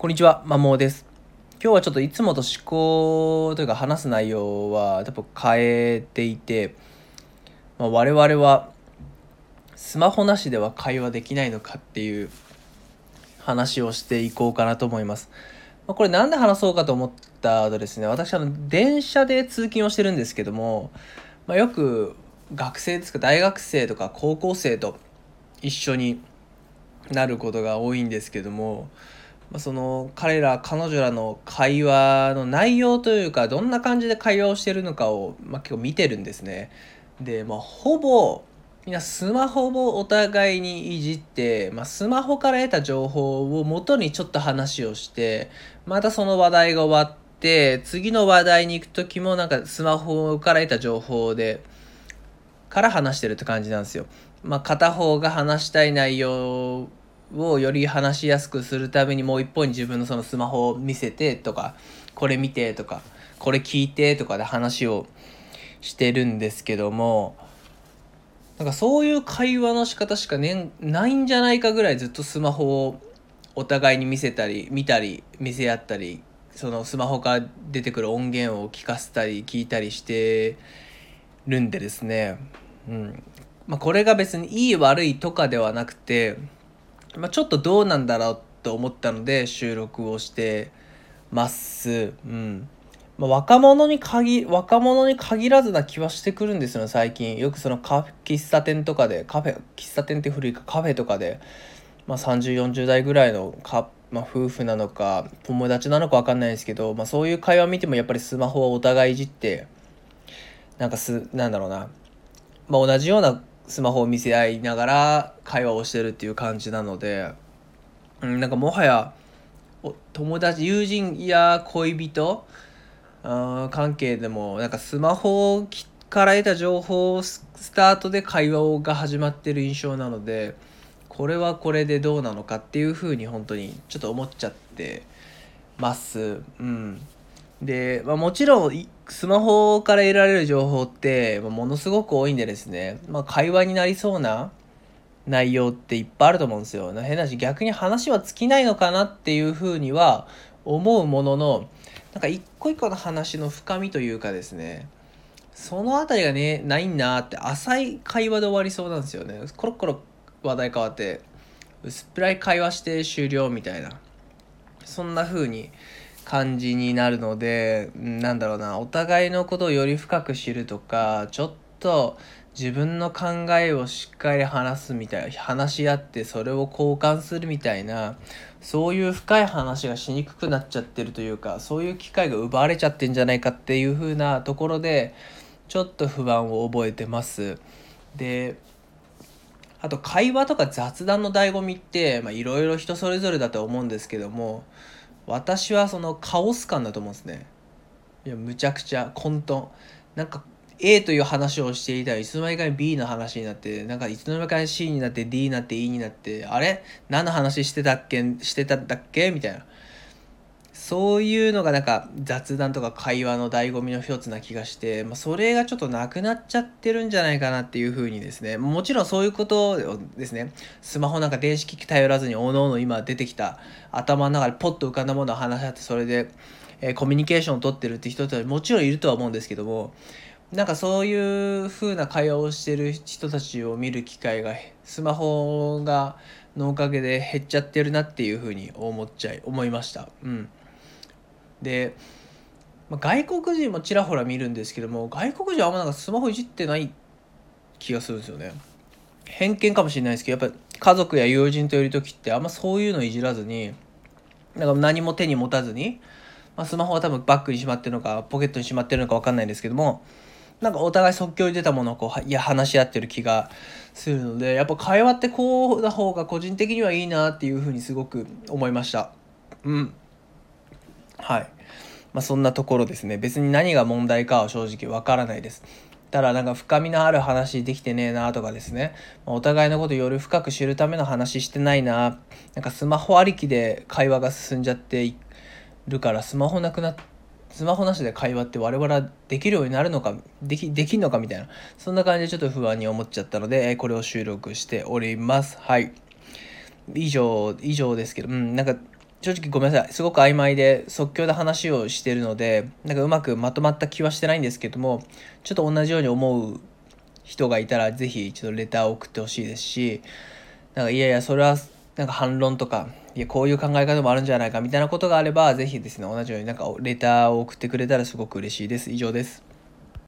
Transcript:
こんにちは、まもです。今日はちょっといつもと思考というか話す内容は多分変えていて、まあ、我々はスマホなしでは会話できないのかっていう話をしていこうかなと思います。まあ、これなんで話そうかと思ったとですね、私あの電車で通勤をしてるんですけども、まあ、よく学生ですか大学生とか高校生と一緒になることが多いんですけども、ま、その彼ら彼女らの会話の内容というかどんな感じで会話をしてるのかを、まあ、結構見てるんですね。で、まあ、ほぼみんなスマホをお互いにいじって、まあ、スマホから得た情報をもとにちょっと話をしてまたその話題が終わって次の話題に行く時もなんかスマホから得た情報でから話してるって感じなんですよ。まあ、片方が話したい内容をより話しやすくするためにもう一方に自分のそのスマホを見せてとかこれ見てとかこれ聞いてとかで話をしてるんですけどもなんかそういう会話の仕方しかねないんじゃないかぐらいずっとスマホをお互いに見せたり見たり見せ合ったりそのスマホから出てくる音源を聞かせたり聞いたりしてるんでですね、うん。まあ、これが別にいい悪いとかではなくてまあ、ちょっとどうなんだろうと思ったので収録をしてます。うん。まあ、若者に限、若者に限らずな気はしてくるんですよ、最近。よくそのカ喫茶店とかで、カフェ、喫茶店って古いかカフェとかで、まあ、30、40代ぐらいのカまあ、夫婦なのか友達なのか分かんないですけど、まあ、そういう会話見てもやっぱりスマホをお互いいじってなんかすなんだろうな、まあ、同じようなスマホを見せ合いながら会話をしてるっていう感じなので、うん、なんかもはや友達友人や恋人関係でもなんかスマホから得た情報スタートで会話が始まってる印象なのでこれはこれでどうなのかっていうふうに本当にちょっと思っちゃってます。うんで、まあ、もちろんスマホから得られる情報って、まあ、ものすごく多いんでですね、まあ、会話になりそうな内容っていっぱいあると思うんですよ。変なし逆に話は尽きないのかなっていうふうには思うもののなんか一個一個の話の深みというかですねその辺りがねないんなって浅い会話で終わりそうなんですよね。コロコロ話題変わって薄っぺらい会話して終了みたいなそんな風に感じになるのでなんだろうなお互いのことをより深く知るとかちょっと自分の考えをしっかり話すみたい話し合ってそれを交換するみたいなそういう深い話がしにくくなっちゃってるというかそういう機会が奪われちゃってんじゃないかっていう風なところでちょっと不安を覚えてます。であと会話とか雑談の醍醐味っていろいろ人それぞれだと思うんですけども私はそのカオス感だと思うんですね。いやむちゃくちゃ混沌。なんか A という話をしていたらいつの間にかに B の話になってなんかいつの間にかに C になって D になって E になってあれ？何の話してたっけしてたんだっけ？みたいな。そういうのがなんか雑談とか会話の醍醐味の一つな気がして、まあ、それがちょっとなくなっちゃってるんじゃないかなっていうふうにですねもちろんそういうことをですねスマホなんか電子機器頼らずにおのおの今出てきた頭の中でポッと浮かんだものを話し合ってそれで、えー、コミュニケーションを取ってるって人たちもちろんいるとは思うんですけどもなんかそういう風な会話をしてる人たちを見る機会がスマホがのおかげで減っちゃってるなっていう風に思っちゃい思いました。うんで、まあ、外国人もちらほら見るんですけども外国人はあんまなんかスマホいじってない気がするんですよね。偏見かもしれないですけどやっぱ家族や友人といる時ってあんまそういうのいじらずになんか何も手に持たずに、まあ、スマホは多分バッグにしまってるのかポケットにしまってるのか分かんないんですけどもなんかお互い即興に出たものをこういや話し合ってる気がするのでやっぱ会話ってこうな方が個人的にはいいなっていうふうにすごく思いました。うん。はい。まあ、そんなところですね。別に何が問題かは正直わからないです。ただなんか深みのある話できてねえなとかですね、お互いのことより深く知るための話してないな。なんかスマホありきで会話が進んじゃっているからスマホなくなっスマホなしで会話って我々はできるようになるのかできできんのかみたいな。そんな感じでちょっと不安に思っちゃったのでこれを収録しております。はい。以上以上ですけどうんなんか正直ごめんなさい。すごく曖昧で即興で話をしてるので、なんかうまくまとまった気はしてないんですけども、ちょっと同じように思う人がいたら、ぜひ一度レターを送ってほしいですし、なんかいやいや、それはなんか反論とか、いや、こういう考え方もあるんじゃないかみたいなことがあれば、ぜひですね、同じようになんかレターを送ってくれたらすごく嬉しいです。以上です。